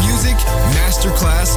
Music Masterclass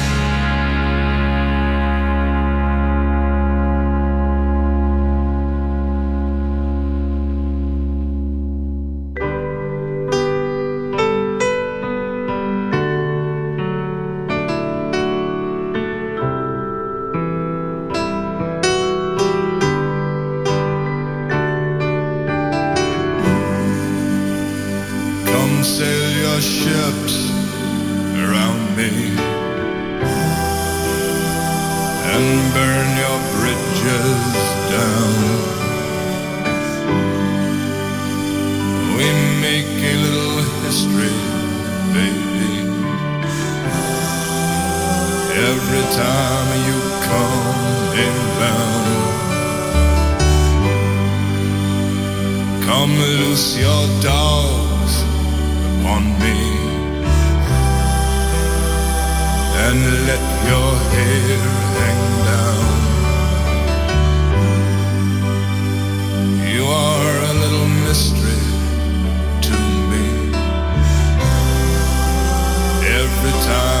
and let your hair hang down. You are a little mystery to me. Every time.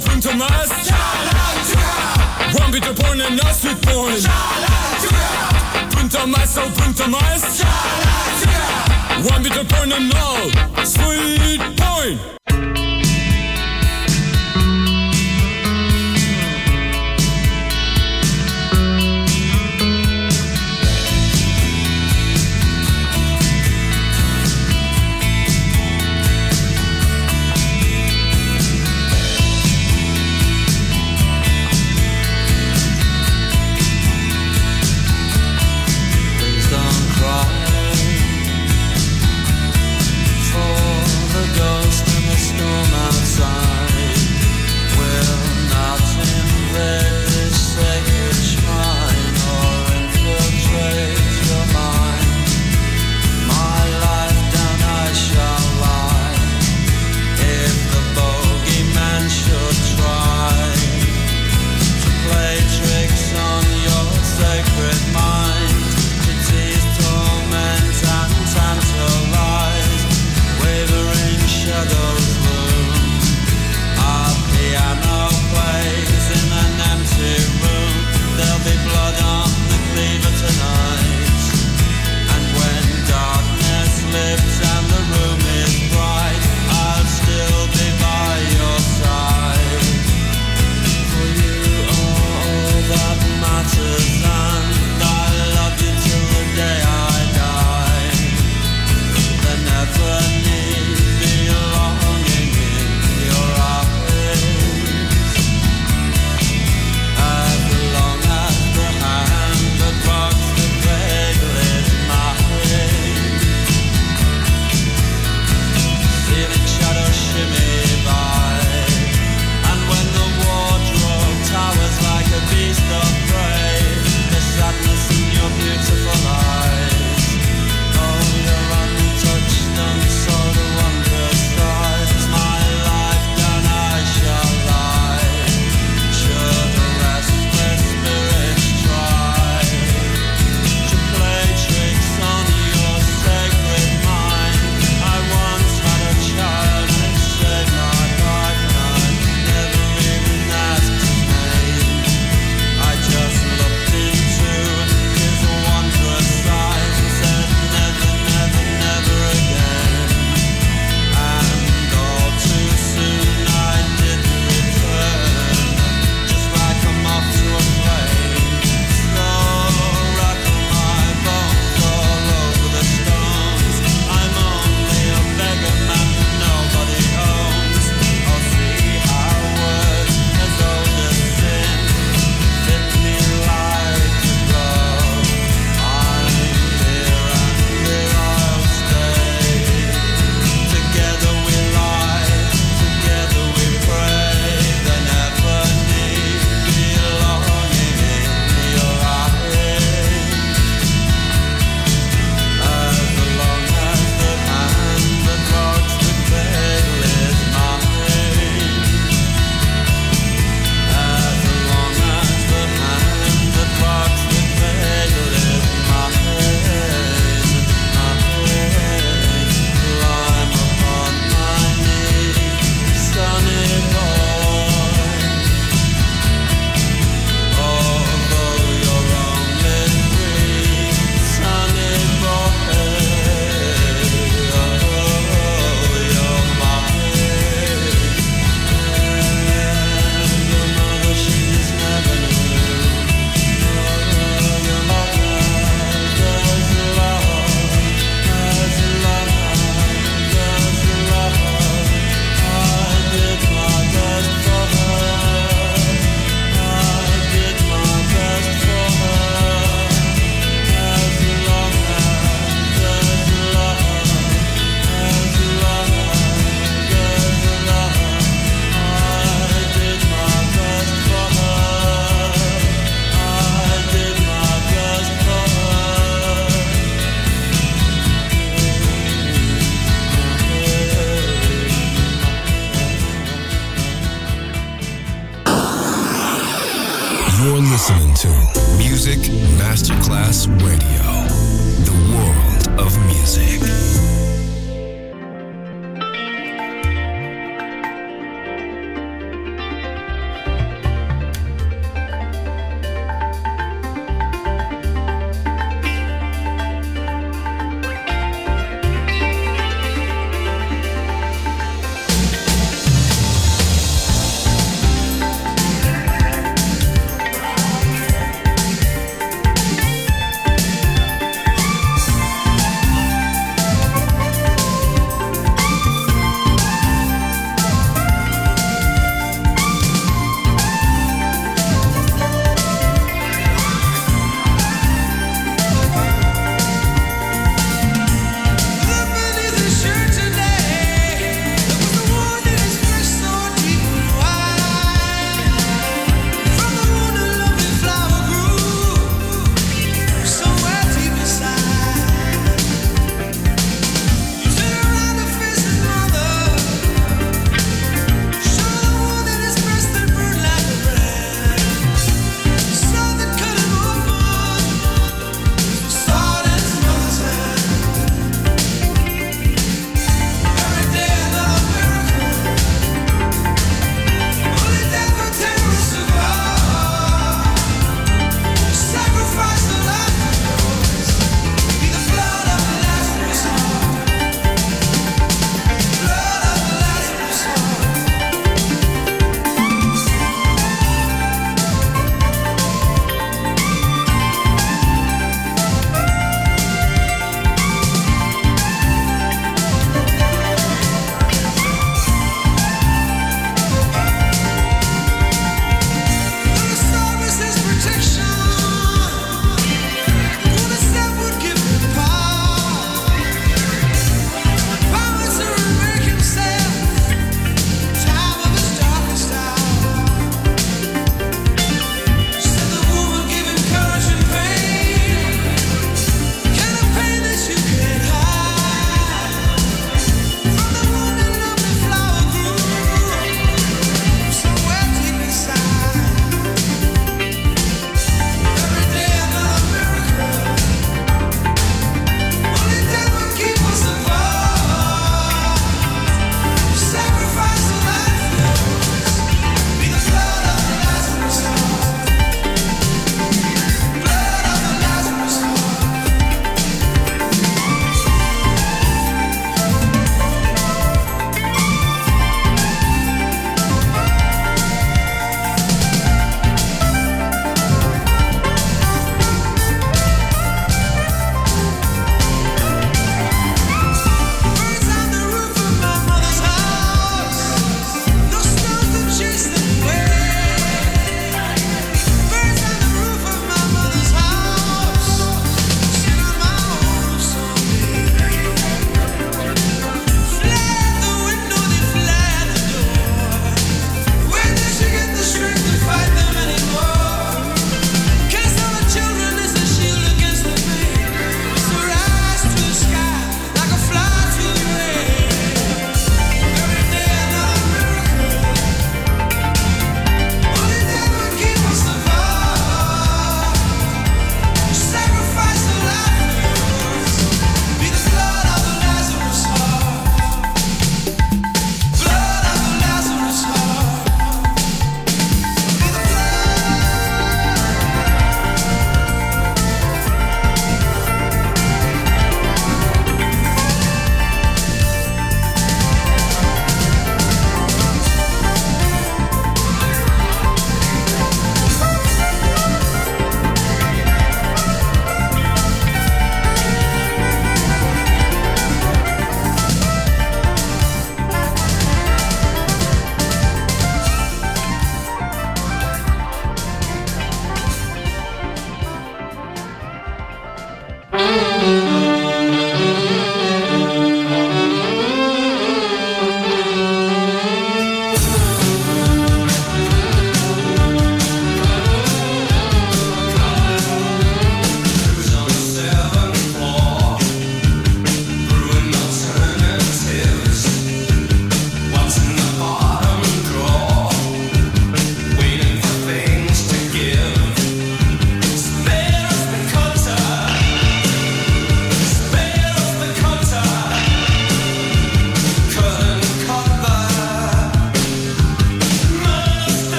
fırça nas Şalatura One bitte porn and not sweet porn One bitte porn and no sweet point.